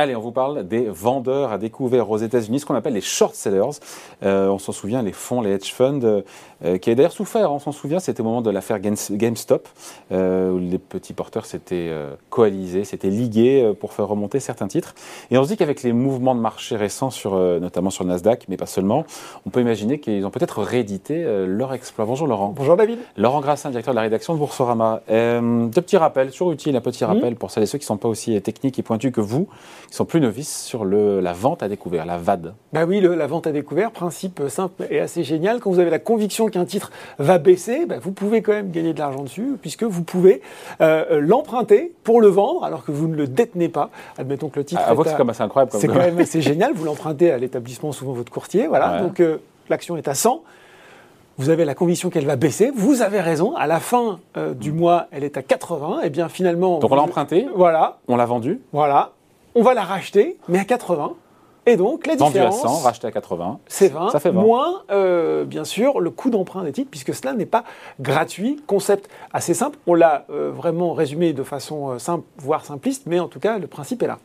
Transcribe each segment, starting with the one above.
Allez, on vous parle des vendeurs à découvert aux États-Unis, ce qu'on appelle les short sellers. Euh, on s'en souvient, les fonds, les hedge funds, euh, qui avaient d'ailleurs souffert. On s'en souvient, c'était au moment de l'affaire GameStop, euh, où les petits porteurs s'étaient coalisés, s'étaient ligués pour faire remonter certains titres. Et on se dit qu'avec les mouvements de marché récents, sur, notamment sur Nasdaq, mais pas seulement, on peut imaginer qu'ils ont peut-être réédité leur exploit. Bonjour Laurent. Bonjour David. Laurent Grassin, directeur de la rédaction de Boursorama. deux petits rappels, toujours utile, un petit rappel pour celles et ceux qui ne sont pas aussi techniques et pointus que vous qui sont plus novices sur le, la vente à découvert, la VAD. Bah oui, le, la vente à découvert, principe simple et assez génial. Quand vous avez la conviction qu'un titre va baisser, bah vous pouvez quand même gagner de l'argent dessus, puisque vous pouvez euh, l'emprunter pour le vendre alors que vous ne le détenez pas. Admettons que le titre. Ah, c'est quand même assez incroyable. C'est quand même assez génial. Vous l'empruntez à l'établissement, souvent votre courtier. Voilà. Donc euh, l'action est à 100 vous avez la conviction qu'elle va baisser, vous avez raison, à la fin euh, du mois, elle est à 80, et eh bien finalement... Donc on l'a emprunté, voilà. on l'a vendu. Voilà, on va la racheter, mais à 80. Et donc, la différence. Vendu à 100, racheté à 80. C'est 20. Ça fait 20. Moins, euh, bien sûr, le coût d'emprunt des titres, puisque cela n'est pas gratuit. Concept assez simple. On l'a euh, vraiment résumé de façon euh, simple, voire simpliste, mais en tout cas, le principe est là.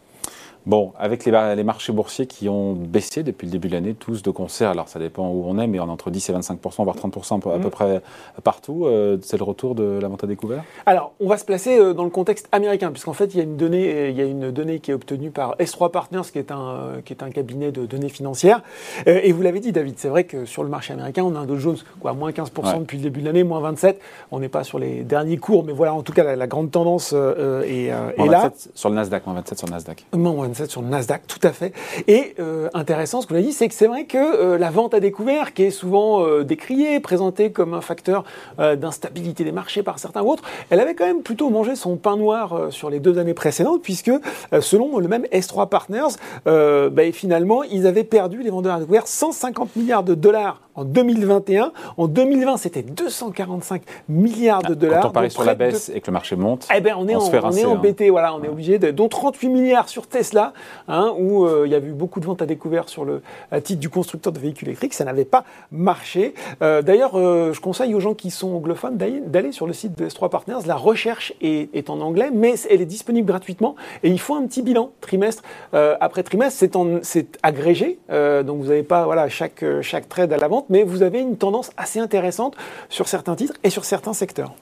Bon, avec les, marchés boursiers qui ont baissé depuis le début de l'année, tous de concert, alors ça dépend où on est, mais on est entre 10 et 25% voire 30% à peu mmh. près partout. Euh, c'est le retour de la vente à découvert? Alors, on va se placer euh, dans le contexte américain, puisqu'en fait, il y, a une donnée, euh, il y a une donnée qui est obtenue par S3 Partners, qui est un, qui est un cabinet de données financières. Et vous l'avez dit, David, c'est vrai que sur le marché américain, on a un Dow Jones, quoi, moins 15 depuis le début de l'année, moins 27. On n'est pas sur les derniers cours, mais voilà, en tout cas, la, grande tendance est, est là. Sur le Nasdaq, moins 27 sur le Nasdaq. 27 sur le Nasdaq, tout à fait. Et euh, intéressant, ce que vous avez dit, c'est que c'est vrai que euh, la vente à découvert, qui est souvent euh, décriée, présentée comme un facteur d'instabilité des marchés par certains ou autres, elle avait quand même plutôt mangé son pain noir sur les deux années précédentes, puisque selon le même S3 Partners, bah, finalement, ils avaient perdu, les vendeurs à découvert, 150 milliards de dollars en 2021. En 2020, c'était 245 milliards de dollars. Quand on parie sur la baisse et que le marché monte, eh ben, on est, on est embêté. Voilà, on est obligé de, dont 38 milliards sur Tesla, hein, où euh, il y a eu beaucoup de ventes à découvert sur le titre du constructeur de véhicules électriques. Ça n'avait pas marché. Euh, d'ailleurs, euh, je conseille aux gens qui sont anglophones d'aller sur le site de S3 Partners. La recherche est, en anglais, mais elle est disponible gratuitement et il faut un petit bilan trimestre après trimestre. C'est agrégé, donc vous n'avez pas voilà chaque trade à la vente mais vous avez une tendance assez intéressante sur certains titres et sur certains secteurs.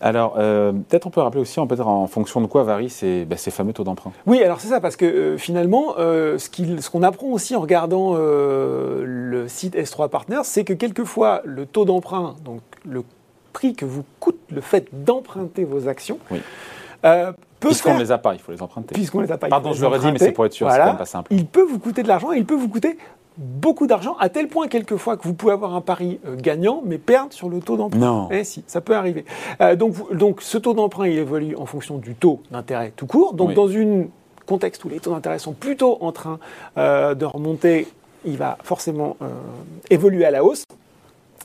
Alors, euh, peut-être on peut rappeler aussi, peut-être en fonction de quoi varient ces, ben, ces fameux taux d'emprunt. Oui, alors c'est ça, parce que euh, finalement, euh, ce qu'on apprend aussi en regardant le site S3 Partners, c'est que quelquefois, le taux d'emprunt, donc le prix que vous coûte le fait d'emprunter vos actions, oui. Puisqu'on ne les a pas, il faut les emprunter. Puisqu'on les a pas, Pardon, je le redis, mais c'est pour être sûr, c'est quand même pas simple. Il peut vous coûter de l'argent et il peut vous coûter beaucoup d'argent, à tel point quelquefois que vous pouvez avoir un pari euh, gagnant, mais perdre sur le taux d'emprunt. Non. Eh si, ça peut arriver. Euh, donc, donc ce taux d'emprunt, il évolue en fonction du taux d'intérêt tout court. Donc dans un contexte où les taux d'intérêt sont plutôt en train euh, de remonter, il va forcément évoluer à la hausse.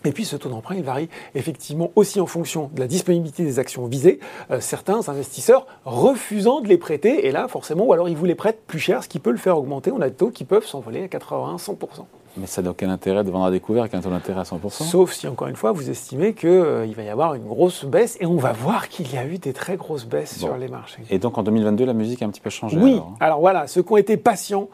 Et puis ce taux d'emprunt, il varie effectivement aussi en fonction de la disponibilité des actions visées. Euh, certains investisseurs refusant de les prêter, et là forcément, ou alors ils vous les prêtent plus cher, ce qui peut le faire augmenter. On a des taux qui peuvent s'envoler à 80, 100%. Mais ça n'a aucun intérêt de vendre à découvert avec un taux d'intérêt à 100%. Sauf si, encore une fois, vous estimez qu'il euh, va y avoir une grosse baisse. Et on va voir qu'il y a eu des très grosses baisses sur les marchés. Et donc en 2022, la musique a un petit peu changé Oui. Alors, hein. alors voilà, ceux qui ont été patients,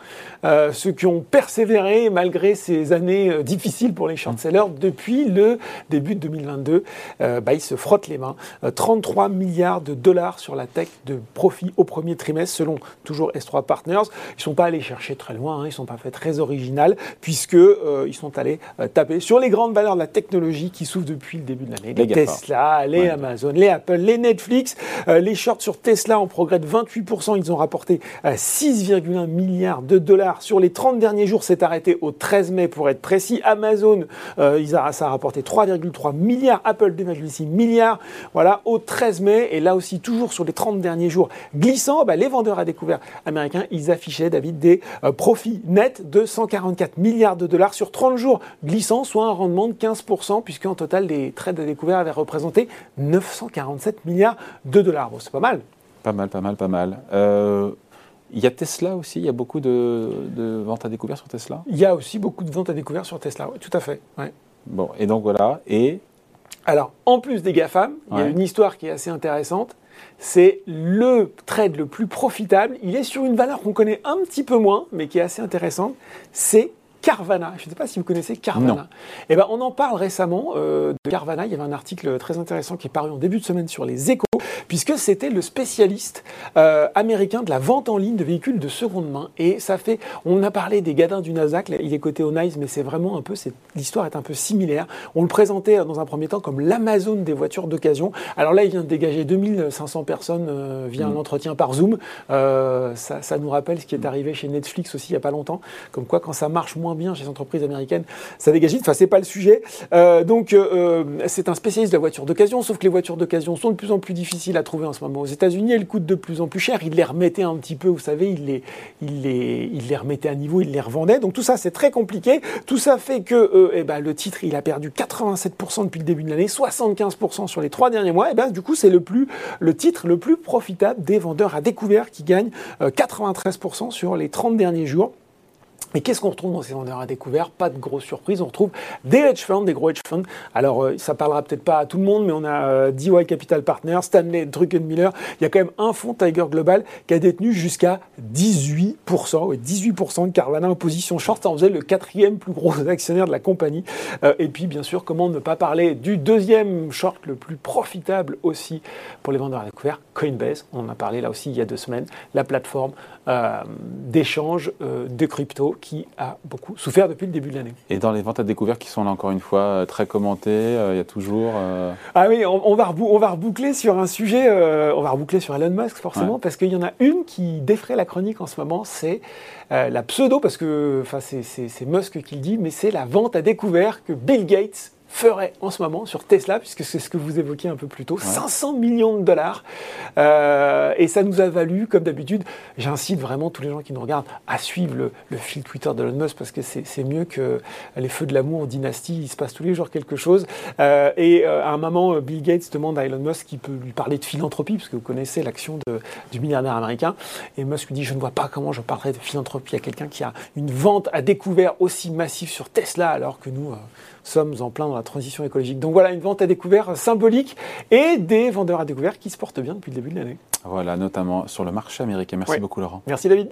euh, ceux qui ont persévéré malgré ces années euh, difficiles pour les short-sellers, depuis le début de 2022, bah, ils se frottent les mains. 33 milliards de dollars sur la tech de profit au premier trimestre, selon toujours S3 Partners. Ils ne sont pas allés chercher très loin, hein, ils ne sont pas fait très original, puisque qu'ils euh, sont allés euh, taper sur les grandes valeurs de la technologie qui souffrent depuis le début de l'année. Les, Tesla, les Amazon, les Apple, les Netflix. Euh, les shorts sur Tesla ont progrès de 28%. Ils ont rapporté 6,1 milliards de dollars sur les 30 derniers jours. C'est arrêté au 13 mai pour être précis. Amazon, ils a, ça a rapporté 3,3 milliards. Apple, 2,6 milliards. Voilà, au 13 mai. Et là aussi, toujours sur les 30 derniers jours glissants, bah, les vendeurs à découvert américains, ils affichaient, David, des profits nets de 144 milliards de dollars sur 30 jours glissants, soit un rendement de 15%, puisqu'en total, les trades à découvert avaient représenté 947 milliards de dollars. Bon, c'est pas mal. Pas mal, pas mal, pas mal. Euh, il y a Tesla aussi, il y a beaucoup de, ventes à découvert sur Tesla? Il y a aussi beaucoup de ventes à découvert sur Tesla, oui, tout à fait. Bon, et donc voilà, et? Alors, en plus des GAFAM, il y a une histoire qui est assez intéressante, C'est le trade le plus profitable. Il est sur une valeur qu'on connaît un petit peu moins, mais qui est assez intéressante. C'est Carvana. Je ne sais pas si vous connaissez Carvana. Eh ben, on en parle récemment euh, de Carvana. Il y avait un article très intéressant qui est paru en début de semaine sur les échos, puisque c'était le spécialiste euh, américain de la vente en ligne de véhicules de seconde main. Et ça fait, on a parlé des gadins du Nasdaq, il est coté au NICE, mais c'est vraiment un peu, l'histoire est un peu similaire. On le présentait euh, dans un premier temps comme l'Amazon des voitures d'occasion. Alors là, il vient de dégager 2500 personnes via un mmh. entretien par Zoom. ça, ça, nous rappelle ce qui est arrivé chez Netflix aussi il n'y a pas longtemps, comme quoi quand ça marche moins bien chez les entreprises américaines, ça dégage vite. Enfin, c'est pas le sujet. Euh, donc, euh, euh, c'est un spécialiste de la voiture d'occasion, sauf que les voitures d'occasion sont de plus en plus difficiles à trouver en ce moment aux États-Unis. Elles coûtent de plus en plus cher. Il les remettait un petit peu, vous savez, il les, il les, il les remettait à niveau, il les revendait. Donc, tout ça, c'est très compliqué. Tout ça fait que eh ben, le titre, il a perdu 87% depuis le début de l'année, 75% sur les trois derniers mois. Et ben, du coup, c'est le, le titre le plus profitable des vendeurs à découvert qui gagne 93% sur les 30 derniers jours. Et qu'est-ce qu'on retrouve dans ces vendeurs à découvert? Pas de grosse surprise, on retrouve des hedge funds, des gros hedge funds. Alors, euh, ça parlera peut-être pas à tout le monde, mais on a euh, DY Capital Partners, Stanley Druckenmiller. Il y a quand même un fonds Tiger Global qui a détenu jusqu'à 18%, 18% de Carvana en position short. Ça en faisait le quatrième plus gros actionnaire de la compagnie. Euh, et puis, bien sûr, comment ne pas parler du deuxième short le plus profitable aussi pour les vendeurs à découvert, Coinbase. On en a parlé là aussi il y a deux semaines. La plateforme d'échange de crypto a beaucoup souffert depuis le début de l'année. Et dans les ventes à découvert qui sont là encore une fois euh, très commentées, euh, il y a toujours... Euh, ah oui, on, va on va reboucler sur un sujet, on va reboucler sur Elon Musk forcément, parce qu'il y en a une qui défraie la chronique en ce moment, c'est la pseudo, parce que c'est Musk qui le dit, mais c'est la vente à découvert que Bill Gates ferait en ce moment sur Tesla, puisque c'est ce que vous évoquiez un peu plus tôt, 500 millions de dollars. Euh, et ça nous a valu, comme d'habitude, j'incite vraiment tous les gens qui nous regardent à suivre le, fil Twitter de Elon Musk, parce que c'est mieux que les feux de l'amour dynastie, il se passe tous les jours quelque chose. Euh, et euh, à un moment, Bill Gates demande à Elon Musk qui peut lui parler de philanthropie, parce que vous connaissez l'action du milliardaire américain. Et Musk lui dit, je ne vois pas comment je parlerai de philanthropie à quelqu'un qui a une vente à découvert aussi massive sur Tesla, alors que nous sommes en plein dans la transition écologique. Donc voilà, une vente à découvert symbolique et des vendeurs à découvert qui se portent bien depuis le début de l'année. Voilà, notamment sur le marché américain. Merci beaucoup Laurent. Merci David.